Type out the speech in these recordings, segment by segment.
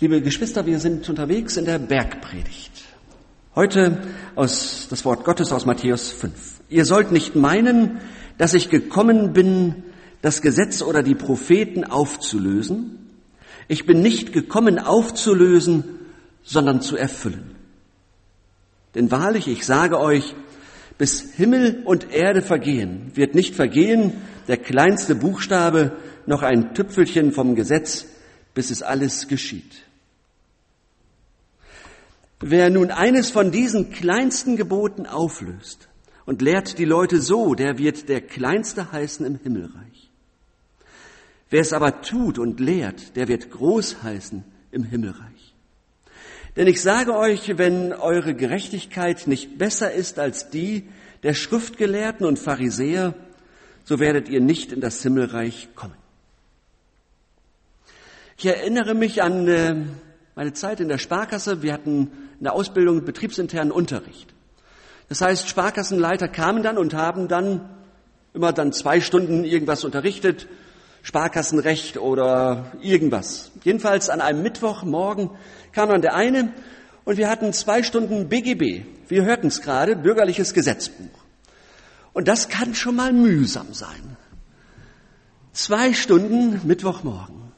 Liebe Geschwister, wir sind unterwegs in der Bergpredigt. Heute aus das Wort Gottes aus Matthäus 5. Ihr sollt nicht meinen, dass ich gekommen bin, das Gesetz oder die Propheten aufzulösen. Ich bin nicht gekommen aufzulösen, sondern zu erfüllen. Denn wahrlich, ich sage euch, bis Himmel und Erde vergehen, wird nicht vergehen der kleinste Buchstabe noch ein Tüpfelchen vom Gesetz, bis es alles geschieht. Wer nun eines von diesen kleinsten Geboten auflöst und lehrt die Leute so, der wird der Kleinste heißen im Himmelreich. Wer es aber tut und lehrt, der wird groß heißen im Himmelreich. Denn ich sage euch, wenn eure Gerechtigkeit nicht besser ist als die der Schriftgelehrten und Pharisäer, so werdet ihr nicht in das Himmelreich kommen. Ich erinnere mich an äh, meine Zeit in der Sparkasse. Wir hatten in der Ausbildung betriebsinternen Unterricht. Das heißt, Sparkassenleiter kamen dann und haben dann immer dann zwei Stunden irgendwas unterrichtet, Sparkassenrecht oder irgendwas. Jedenfalls an einem Mittwochmorgen kam dann der eine und wir hatten zwei Stunden BGB. Wir hörten es gerade, bürgerliches Gesetzbuch. Und das kann schon mal mühsam sein. Zwei Stunden Mittwochmorgen.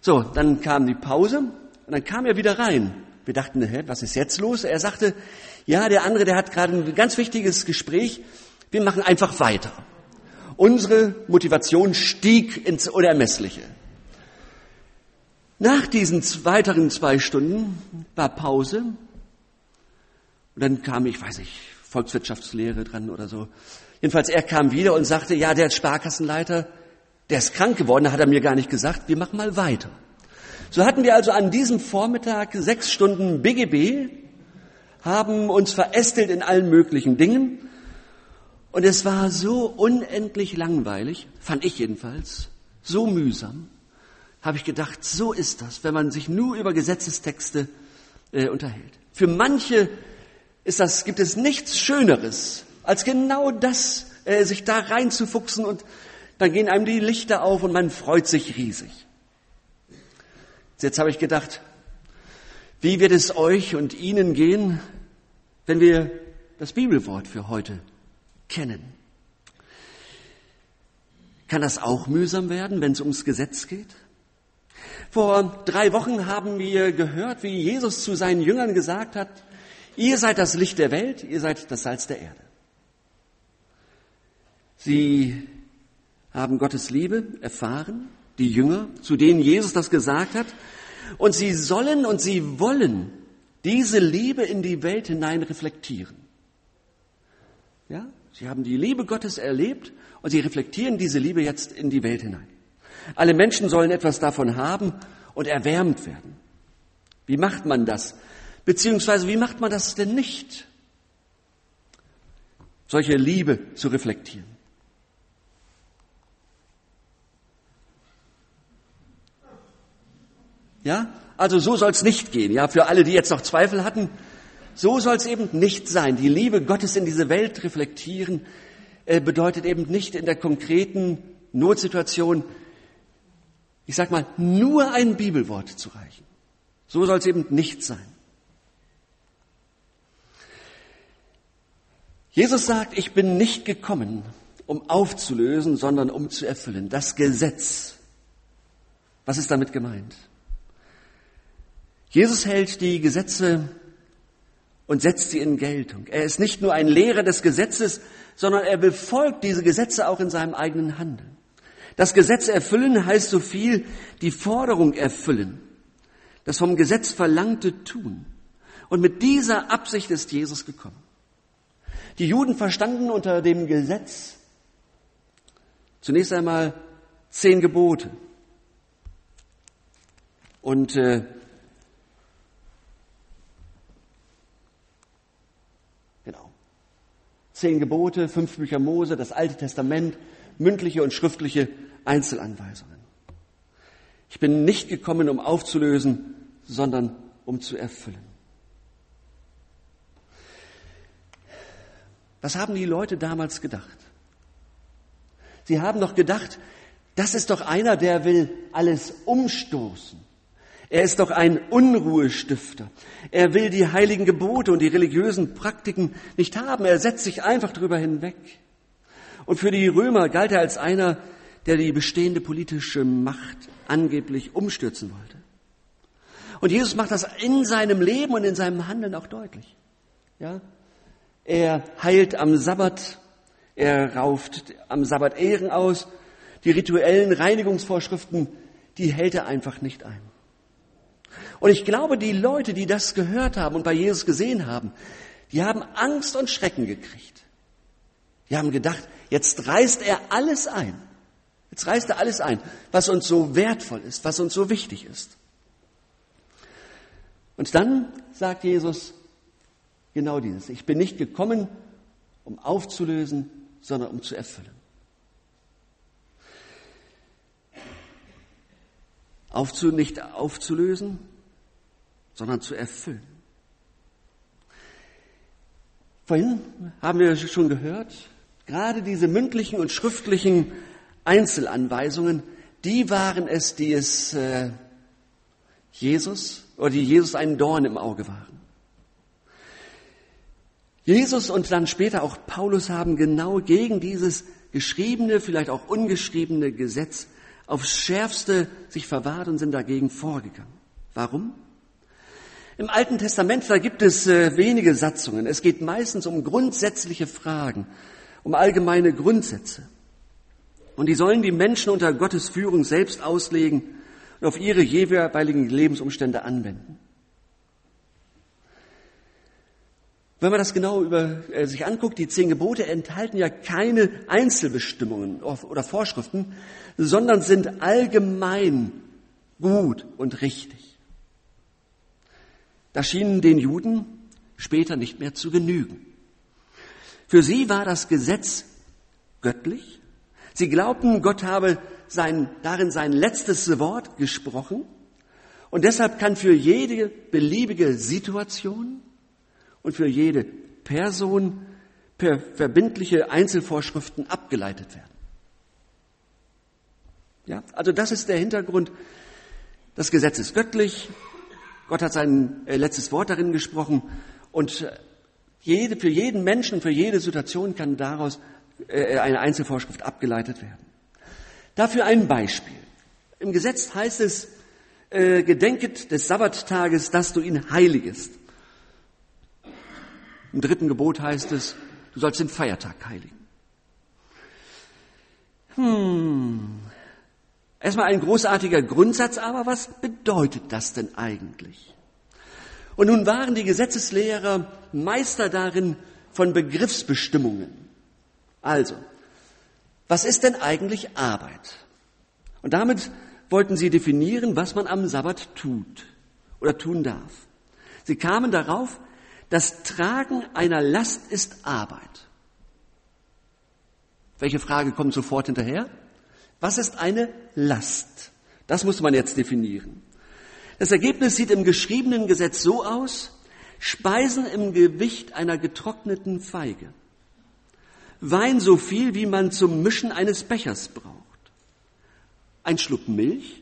So, dann kam die Pause und dann kam er wieder rein. Wir dachten, hä, was ist jetzt los? Er sagte, ja, der andere, der hat gerade ein ganz wichtiges Gespräch. Wir machen einfach weiter. Unsere Motivation stieg ins Unermessliche. Nach diesen weiteren zwei Stunden war Pause. Und dann kam, ich weiß nicht, Volkswirtschaftslehre dran oder so. Jedenfalls, er kam wieder und sagte, ja, der Sparkassenleiter, der ist krank geworden, hat er mir gar nicht gesagt, wir machen mal weiter. So hatten wir also an diesem Vormittag sechs Stunden BGB, haben uns verästelt in allen möglichen Dingen. Und es war so unendlich langweilig, fand ich jedenfalls, so mühsam, habe ich gedacht, so ist das, wenn man sich nur über Gesetzestexte äh, unterhält. Für manche ist das, gibt es nichts Schöneres, als genau das, äh, sich da reinzufuchsen und dann gehen einem die Lichter auf und man freut sich riesig. Jetzt habe ich gedacht, wie wird es euch und Ihnen gehen, wenn wir das Bibelwort für heute kennen? Kann das auch mühsam werden, wenn es ums Gesetz geht? Vor drei Wochen haben wir gehört, wie Jesus zu seinen Jüngern gesagt hat, ihr seid das Licht der Welt, ihr seid das Salz der Erde. Sie haben Gottes Liebe erfahren, die Jünger, zu denen Jesus das gesagt hat. Und sie sollen und sie wollen diese Liebe in die Welt hinein reflektieren. Ja, sie haben die Liebe Gottes erlebt und sie reflektieren diese Liebe jetzt in die Welt hinein. Alle Menschen sollen etwas davon haben und erwärmt werden. Wie macht man das? Beziehungsweise wie macht man das denn nicht? Solche Liebe zu reflektieren. Ja, also so soll es nicht gehen. Ja, für alle, die jetzt noch Zweifel hatten, so soll es eben nicht sein. Die Liebe Gottes in diese Welt reflektieren äh, bedeutet eben nicht in der konkreten Notsituation, ich sag mal, nur ein Bibelwort zu reichen. So soll es eben nicht sein. Jesus sagt, ich bin nicht gekommen, um aufzulösen, sondern um zu erfüllen. Das Gesetz. Was ist damit gemeint? Jesus hält die Gesetze und setzt sie in Geltung. Er ist nicht nur ein Lehrer des Gesetzes, sondern er befolgt diese Gesetze auch in seinem eigenen Handeln. Das Gesetz erfüllen heißt so viel, die Forderung erfüllen, das vom Gesetz verlangte tun. Und mit dieser Absicht ist Jesus gekommen. Die Juden verstanden unter dem Gesetz zunächst einmal zehn Gebote. Und äh, Zehn Gebote, fünf Bücher Mose, das Alte Testament, mündliche und schriftliche Einzelanweisungen. Ich bin nicht gekommen, um aufzulösen, sondern um zu erfüllen. Was haben die Leute damals gedacht? Sie haben doch gedacht, das ist doch einer, der will alles umstoßen. Er ist doch ein Unruhestifter. Er will die heiligen Gebote und die religiösen Praktiken nicht haben. Er setzt sich einfach drüber hinweg. Und für die Römer galt er als einer, der die bestehende politische Macht angeblich umstürzen wollte. Und Jesus macht das in seinem Leben und in seinem Handeln auch deutlich. Ja? Er heilt am Sabbat, er rauft am Sabbat Ehren aus, die rituellen Reinigungsvorschriften, die hält er einfach nicht ein. Und ich glaube, die Leute, die das gehört haben und bei Jesus gesehen haben, die haben Angst und Schrecken gekriegt. Die haben gedacht, jetzt reißt er alles ein. Jetzt reißt er alles ein, was uns so wertvoll ist, was uns so wichtig ist. Und dann sagt Jesus genau dieses. Ich bin nicht gekommen, um aufzulösen, sondern um zu erfüllen. Aufzu, nicht aufzulösen, sondern zu erfüllen. Vorhin haben wir schon gehört, gerade diese mündlichen und schriftlichen Einzelanweisungen, die waren es, die es äh, Jesus oder die Jesus einen Dorn im Auge waren. Jesus und dann später auch Paulus haben genau gegen dieses geschriebene, vielleicht auch ungeschriebene Gesetz aufs Schärfste sich verwahrt und sind dagegen vorgegangen. Warum? Im Alten Testament, da gibt es äh, wenige Satzungen. Es geht meistens um grundsätzliche Fragen, um allgemeine Grundsätze. Und die sollen die Menschen unter Gottes Führung selbst auslegen und auf ihre jeweiligen Lebensumstände anwenden. Wenn man das genau über, äh, sich anguckt, die zehn Gebote enthalten ja keine Einzelbestimmungen oder Vorschriften, sondern sind allgemein gut und richtig. Das schien den Juden später nicht mehr zu genügen. Für sie war das Gesetz göttlich. Sie glaubten, Gott habe sein, darin sein letztes Wort gesprochen. Und deshalb kann für jede beliebige Situation und für jede Person per verbindliche Einzelvorschriften abgeleitet werden. Ja, also das ist der Hintergrund. Das Gesetz ist göttlich. Gott hat sein äh, letztes Wort darin gesprochen und äh, jede, für jeden Menschen, für jede Situation kann daraus äh, eine Einzelvorschrift abgeleitet werden. Dafür ein Beispiel. Im Gesetz heißt es, gedenket des Sabbattages, dass du ihn heiligest. Im dritten Gebot heißt es, du sollst den Feiertag heiligen. Hm. Erstmal ein großartiger Grundsatz, aber was bedeutet das denn eigentlich? Und nun waren die Gesetzeslehrer Meister darin von Begriffsbestimmungen. Also, was ist denn eigentlich Arbeit? Und damit wollten sie definieren, was man am Sabbat tut oder tun darf. Sie kamen darauf, das Tragen einer Last ist Arbeit. Welche Frage kommt sofort hinterher? Was ist eine Last? Das muss man jetzt definieren. Das Ergebnis sieht im geschriebenen Gesetz so aus, Speisen im Gewicht einer getrockneten Feige. Wein so viel, wie man zum Mischen eines Bechers braucht. Ein Schluck Milch,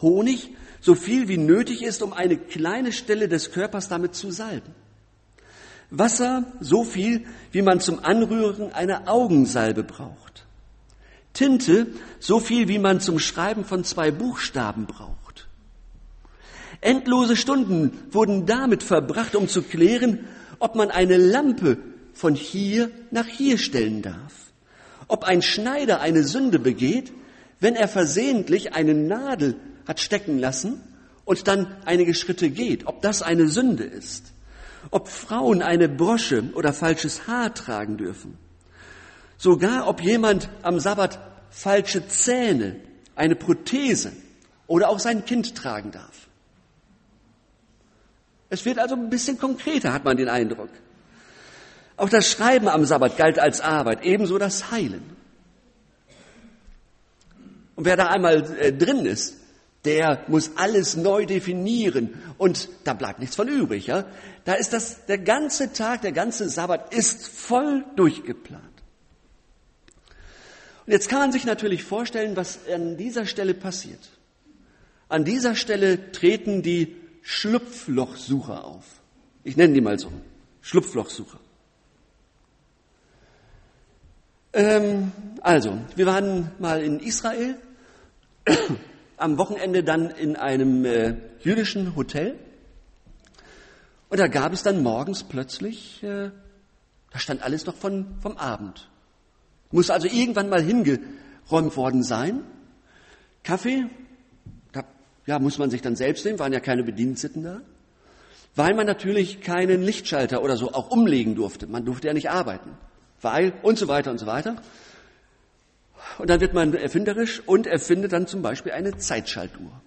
Honig so viel wie nötig ist, um eine kleine Stelle des Körpers damit zu salben. Wasser so viel, wie man zum Anrühren einer Augensalbe braucht. Tinte so viel, wie man zum Schreiben von zwei Buchstaben braucht. Endlose Stunden wurden damit verbracht, um zu klären, ob man eine Lampe von hier nach hier stellen darf. Ob ein Schneider eine Sünde begeht, wenn er versehentlich eine Nadel hat stecken lassen und dann einige Schritte geht, ob das eine Sünde ist, ob Frauen eine Brosche oder falsches Haar tragen dürfen, sogar ob jemand am Sabbat falsche Zähne, eine Prothese oder auch sein Kind tragen darf. Es wird also ein bisschen konkreter, hat man den Eindruck. Auch das Schreiben am Sabbat galt als Arbeit, ebenso das Heilen. Und wer da einmal äh, drin ist, der muss alles neu definieren und da bleibt nichts von übrig. Ja? Da ist das, der ganze Tag, der ganze Sabbat ist voll durchgeplant. Und jetzt kann man sich natürlich vorstellen, was an dieser Stelle passiert. An dieser Stelle treten die Schlupflochsucher auf. Ich nenne die mal so. Schlupflochsucher. Ähm, also, wir waren mal in Israel, am Wochenende dann in einem äh, jüdischen Hotel. Und da gab es dann morgens plötzlich, äh, da stand alles noch von, vom Abend. Muss also irgendwann mal hingeräumt worden sein. Kaffee, da ja, muss man sich dann selbst nehmen, waren ja keine Bediensteten da. Weil man natürlich keinen Lichtschalter oder so auch umlegen durfte. Man durfte ja nicht arbeiten weil und so weiter und so weiter. Und dann wird man erfinderisch und erfindet dann zum Beispiel eine Zeitschaltuhr.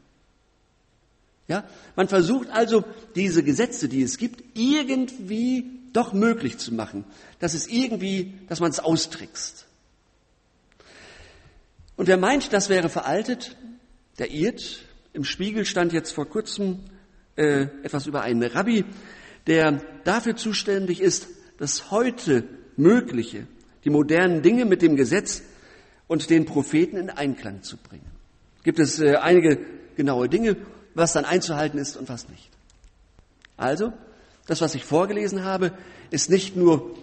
Ja, man versucht also diese Gesetze, die es gibt, irgendwie doch möglich zu machen, dass es irgendwie, dass man es austrickst. Und wer meint, das wäre veraltet, der irrt. Im Spiegel stand jetzt vor kurzem äh, etwas über einen Rabbi, der dafür zuständig ist, dass heute Mögliche, die modernen Dinge mit dem Gesetz und den Propheten in Einklang zu bringen. Gibt es äh, einige genaue Dinge, was dann einzuhalten ist und was nicht. Also, das, was ich vorgelesen habe, ist nicht nur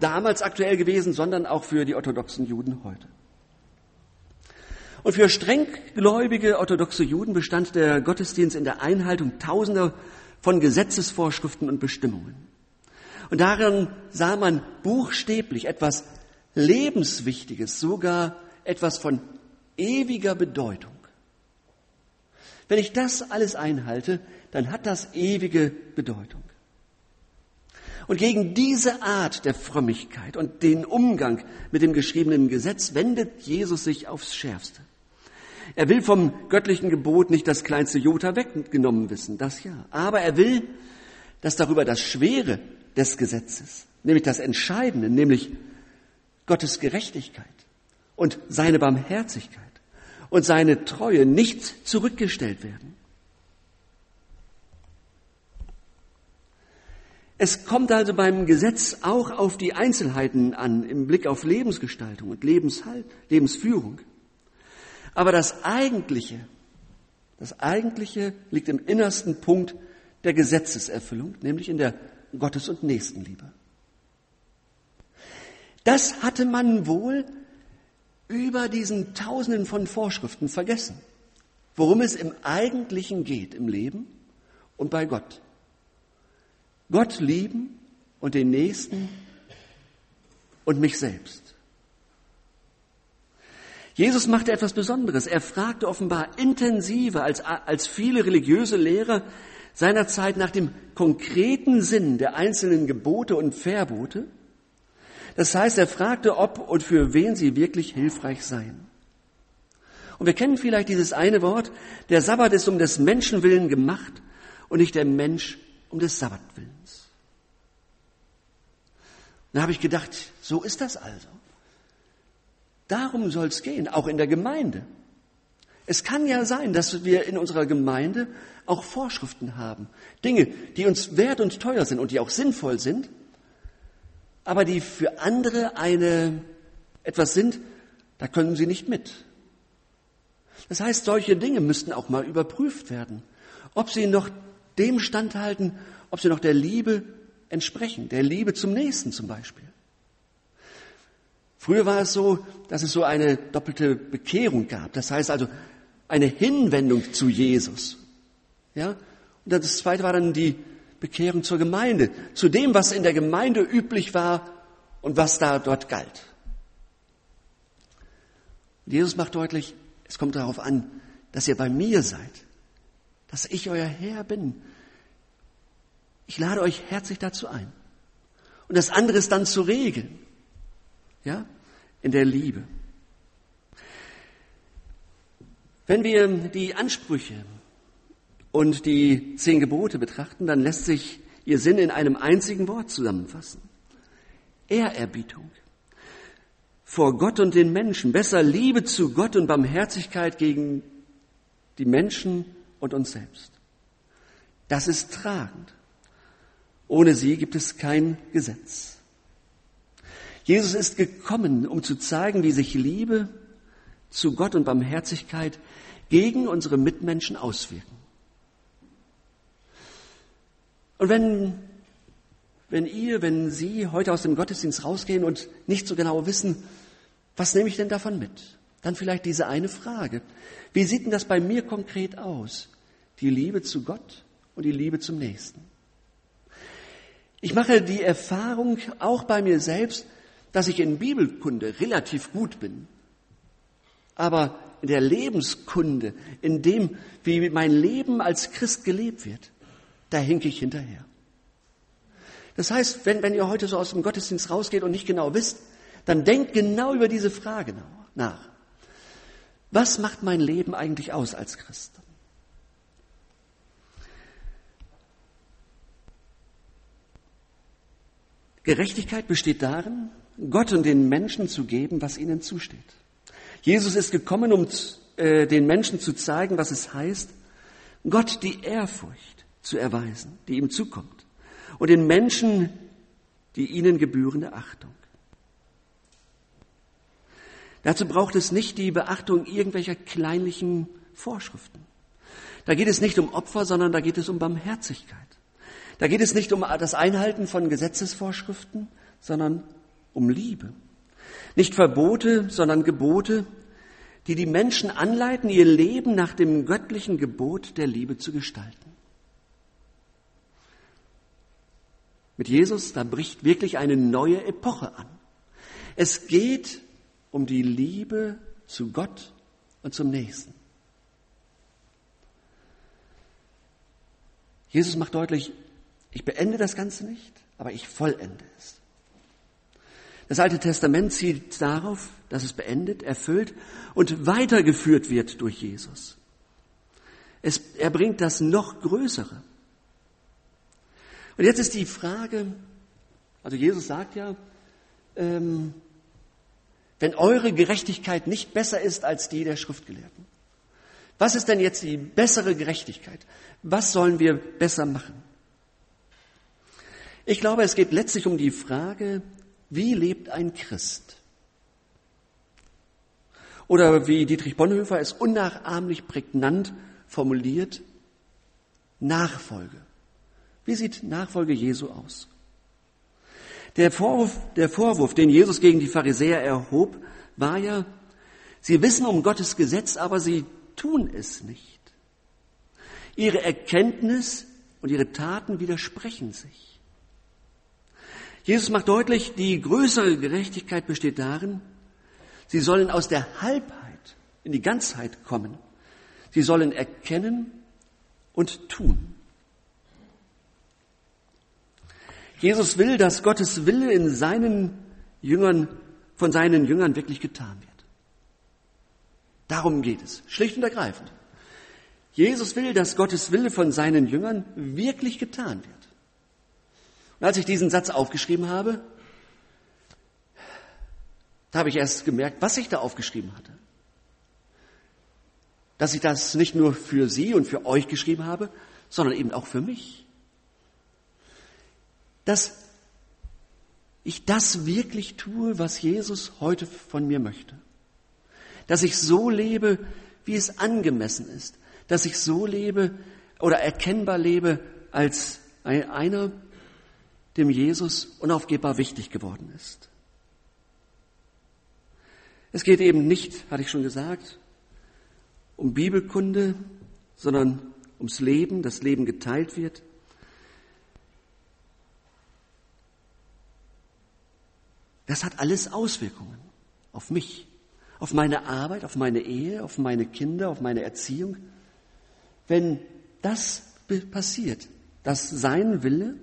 damals aktuell gewesen, sondern auch für die orthodoxen Juden heute. Und für strenggläubige orthodoxe Juden bestand der Gottesdienst in der Einhaltung tausender von Gesetzesvorschriften und Bestimmungen. Und darin sah man buchstäblich etwas Lebenswichtiges, sogar etwas von ewiger Bedeutung. Wenn ich das alles einhalte, dann hat das ewige Bedeutung. Und gegen diese Art der Frömmigkeit und den Umgang mit dem geschriebenen Gesetz wendet Jesus sich aufs Schärfste. Er will vom göttlichen Gebot nicht das kleinste Jota weggenommen wissen, das ja. Aber er will, dass darüber das Schwere des Gesetzes, nämlich das Entscheidende, nämlich Gottes Gerechtigkeit und seine Barmherzigkeit und seine Treue nicht zurückgestellt werden. Es kommt also beim Gesetz auch auf die Einzelheiten an im Blick auf Lebensgestaltung und Lebenshalt, Lebensführung. Aber das Eigentliche, das Eigentliche liegt im innersten Punkt der Gesetzeserfüllung, nämlich in der Gottes- und Nächstenliebe. Das hatte man wohl über diesen Tausenden von Vorschriften vergessen, worum es im Eigentlichen geht im Leben und bei Gott. Gott lieben und den Nächsten und mich selbst. Jesus machte etwas Besonderes. Er fragte offenbar intensiver als, als viele religiöse Lehrer seinerzeit nach dem konkreten Sinn der einzelnen Gebote und Verbote. Das heißt, er fragte, ob und für wen sie wirklich hilfreich seien. Und wir kennen vielleicht dieses eine Wort, der Sabbat ist um des Menschen willen gemacht und nicht der Mensch um des Sabbatwillens. Da habe ich gedacht, so ist das also. Darum soll es gehen, auch in der Gemeinde. Es kann ja sein, dass wir in unserer Gemeinde auch Vorschriften haben. Dinge, die uns wert und teuer sind und die auch sinnvoll sind, aber die für andere eine, etwas sind, da können sie nicht mit. Das heißt, solche Dinge müssten auch mal überprüft werden, ob sie noch dem standhalten, ob sie noch der Liebe entsprechen, der Liebe zum Nächsten zum Beispiel. Früher war es so, dass es so eine doppelte Bekehrung gab. Das heißt also, eine Hinwendung zu Jesus. Ja? Und das zweite war dann die Bekehrung zur Gemeinde, zu dem, was in der Gemeinde üblich war und was da dort galt. Und Jesus macht deutlich, es kommt darauf an, dass ihr bei mir seid, dass ich euer Herr bin. Ich lade euch herzlich dazu ein. Und das andere ist dann zu regeln. Ja? In der Liebe. Wenn wir die Ansprüche und die zehn Gebote betrachten, dann lässt sich ihr Sinn in einem einzigen Wort zusammenfassen. Ehrerbietung. Vor Gott und den Menschen. Besser Liebe zu Gott und Barmherzigkeit gegen die Menschen und uns selbst. Das ist tragend. Ohne sie gibt es kein Gesetz. Jesus ist gekommen, um zu zeigen, wie sich Liebe zu Gott und Barmherzigkeit gegen unsere Mitmenschen auswirken. Und wenn, wenn ihr, wenn Sie heute aus dem Gottesdienst rausgehen und nicht so genau wissen, was nehme ich denn davon mit? Dann vielleicht diese eine Frage. Wie sieht denn das bei mir konkret aus? Die Liebe zu Gott und die Liebe zum Nächsten. Ich mache die Erfahrung auch bei mir selbst, dass ich in Bibelkunde relativ gut bin. Aber in der Lebenskunde, in dem, wie mein Leben als Christ gelebt wird, da hinke ich hinterher. Das heißt, wenn, wenn ihr heute so aus dem Gottesdienst rausgeht und nicht genau wisst, dann denkt genau über diese Frage nach. Was macht mein Leben eigentlich aus als Christ? Gerechtigkeit besteht darin, Gott und den Menschen zu geben, was ihnen zusteht. Jesus ist gekommen, um äh, den Menschen zu zeigen, was es heißt, Gott die Ehrfurcht zu erweisen, die ihm zukommt, und den Menschen die ihnen gebührende Achtung. Dazu braucht es nicht die Beachtung irgendwelcher kleinlichen Vorschriften. Da geht es nicht um Opfer, sondern da geht es um Barmherzigkeit. Da geht es nicht um das Einhalten von Gesetzesvorschriften, sondern um Liebe. Nicht Verbote, sondern Gebote, die die Menschen anleiten, ihr Leben nach dem göttlichen Gebot der Liebe zu gestalten. Mit Jesus, da bricht wirklich eine neue Epoche an. Es geht um die Liebe zu Gott und zum Nächsten. Jesus macht deutlich, ich beende das Ganze nicht, aber ich vollende es. Das Alte Testament zielt darauf, dass es beendet, erfüllt und weitergeführt wird durch Jesus. Es, er bringt das noch Größere. Und jetzt ist die Frage, also Jesus sagt ja, ähm, wenn eure Gerechtigkeit nicht besser ist als die der Schriftgelehrten, was ist denn jetzt die bessere Gerechtigkeit? Was sollen wir besser machen? Ich glaube, es geht letztlich um die Frage, wie lebt ein Christ? Oder wie Dietrich Bonhoeffer es unnachahmlich prägnant formuliert, Nachfolge. Wie sieht Nachfolge Jesu aus? Der Vorwurf, der Vorwurf, den Jesus gegen die Pharisäer erhob, war ja, sie wissen um Gottes Gesetz, aber sie tun es nicht. Ihre Erkenntnis und ihre Taten widersprechen sich. Jesus macht deutlich, die größere Gerechtigkeit besteht darin, sie sollen aus der Halbheit in die Ganzheit kommen. Sie sollen erkennen und tun. Jesus will, dass Gottes Wille in seinen Jüngern, von seinen Jüngern wirklich getan wird. Darum geht es, schlicht und ergreifend. Jesus will, dass Gottes Wille von seinen Jüngern wirklich getan wird. Und als ich diesen Satz aufgeschrieben habe, da habe ich erst gemerkt, was ich da aufgeschrieben hatte. Dass ich das nicht nur für Sie und für euch geschrieben habe, sondern eben auch für mich. Dass ich das wirklich tue, was Jesus heute von mir möchte. Dass ich so lebe, wie es angemessen ist. Dass ich so lebe oder erkennbar lebe als einer, dem Jesus unaufgebbar wichtig geworden ist. Es geht eben nicht, hatte ich schon gesagt, um Bibelkunde, sondern ums Leben, das Leben geteilt wird. Das hat alles Auswirkungen auf mich, auf meine Arbeit, auf meine Ehe, auf meine Kinder, auf meine Erziehung. Wenn das passiert, dass sein Wille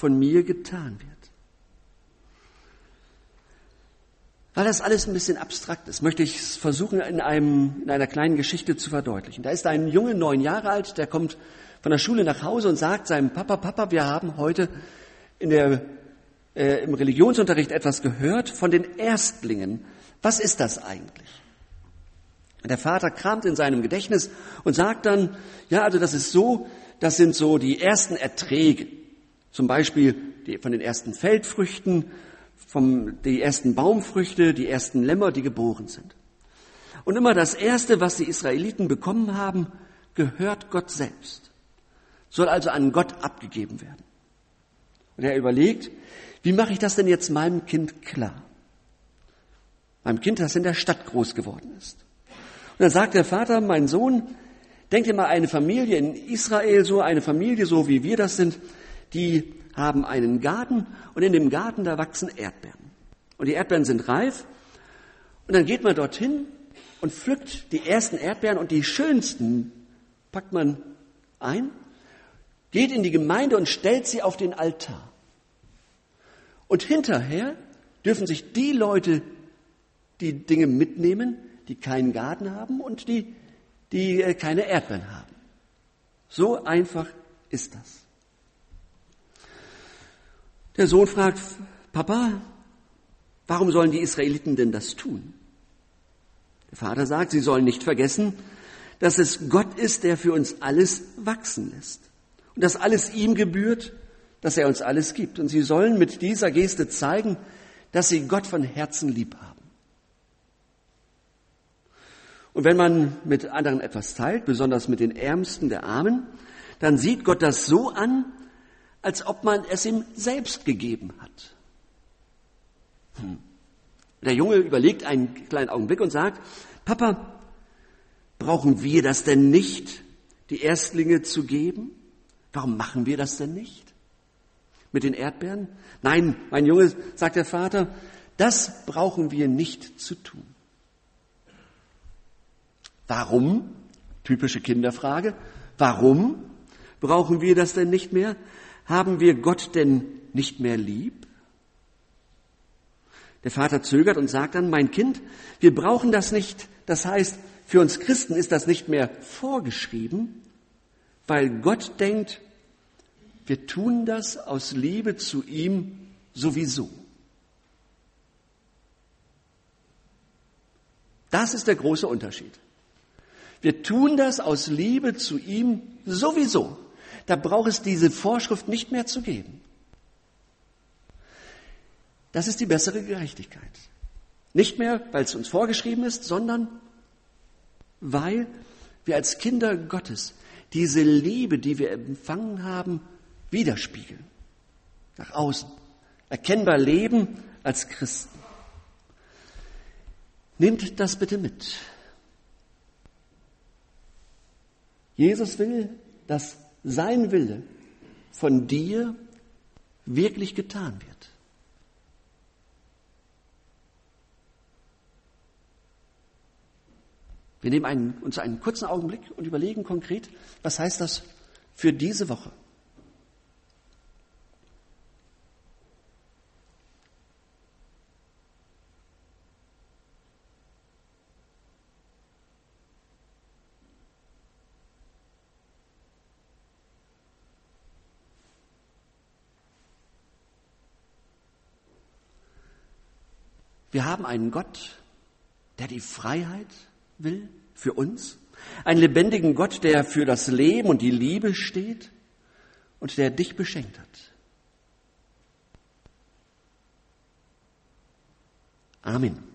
von mir getan wird. Weil das alles ein bisschen abstrakt ist, möchte ich es versuchen, in, einem, in einer kleinen Geschichte zu verdeutlichen. Da ist ein Junge, neun Jahre alt, der kommt von der Schule nach Hause und sagt seinem Papa, Papa, wir haben heute in der, äh, im Religionsunterricht etwas gehört von den Erstlingen. Was ist das eigentlich? Der Vater kramt in seinem Gedächtnis und sagt dann, ja, also das ist so, das sind so die ersten Erträge. Zum Beispiel die, von den ersten Feldfrüchten, vom, die ersten Baumfrüchte, die ersten Lämmer, die geboren sind. Und immer das Erste, was die Israeliten bekommen haben, gehört Gott selbst, soll also an Gott abgegeben werden. Und er überlegt, wie mache ich das denn jetzt meinem Kind klar? Meinem Kind, das in der Stadt groß geworden ist. Und dann sagt der Vater, mein Sohn, denk dir mal eine Familie in Israel, so eine Familie, so wie wir das sind, die haben einen Garten und in dem Garten, da wachsen Erdbeeren. Und die Erdbeeren sind reif und dann geht man dorthin und pflückt die ersten Erdbeeren und die schönsten packt man ein, geht in die Gemeinde und stellt sie auf den Altar. Und hinterher dürfen sich die Leute die Dinge mitnehmen, die keinen Garten haben und die, die äh, keine Erdbeeren haben. So einfach ist das. Der Sohn fragt, Papa, warum sollen die Israeliten denn das tun? Der Vater sagt, sie sollen nicht vergessen, dass es Gott ist, der für uns alles wachsen lässt. Und dass alles ihm gebührt, dass er uns alles gibt. Und sie sollen mit dieser Geste zeigen, dass sie Gott von Herzen lieb haben. Und wenn man mit anderen etwas teilt, besonders mit den Ärmsten der Armen, dann sieht Gott das so an, als ob man es ihm selbst gegeben hat. Hm. Der Junge überlegt einen kleinen Augenblick und sagt, Papa, brauchen wir das denn nicht, die Erstlinge zu geben? Warum machen wir das denn nicht? Mit den Erdbeeren? Nein, mein Junge, sagt der Vater, das brauchen wir nicht zu tun. Warum? Typische Kinderfrage. Warum brauchen wir das denn nicht mehr? Haben wir Gott denn nicht mehr lieb? Der Vater zögert und sagt dann, mein Kind, wir brauchen das nicht. Das heißt, für uns Christen ist das nicht mehr vorgeschrieben, weil Gott denkt, wir tun das aus Liebe zu ihm sowieso. Das ist der große Unterschied. Wir tun das aus Liebe zu ihm sowieso. Da braucht es diese Vorschrift nicht mehr zu geben. Das ist die bessere Gerechtigkeit. Nicht mehr, weil es uns vorgeschrieben ist, sondern weil wir als Kinder Gottes diese Liebe, die wir empfangen haben, widerspiegeln. Nach außen. Erkennbar leben als Christen. Nehmt das bitte mit. Jesus will, dass sein Wille von dir wirklich getan wird. Wir nehmen einen, uns einen kurzen Augenblick und überlegen konkret, was heißt das für diese Woche? Wir haben einen Gott, der die Freiheit will für uns, einen lebendigen Gott, der für das Leben und die Liebe steht und der dich beschenkt hat. Amen.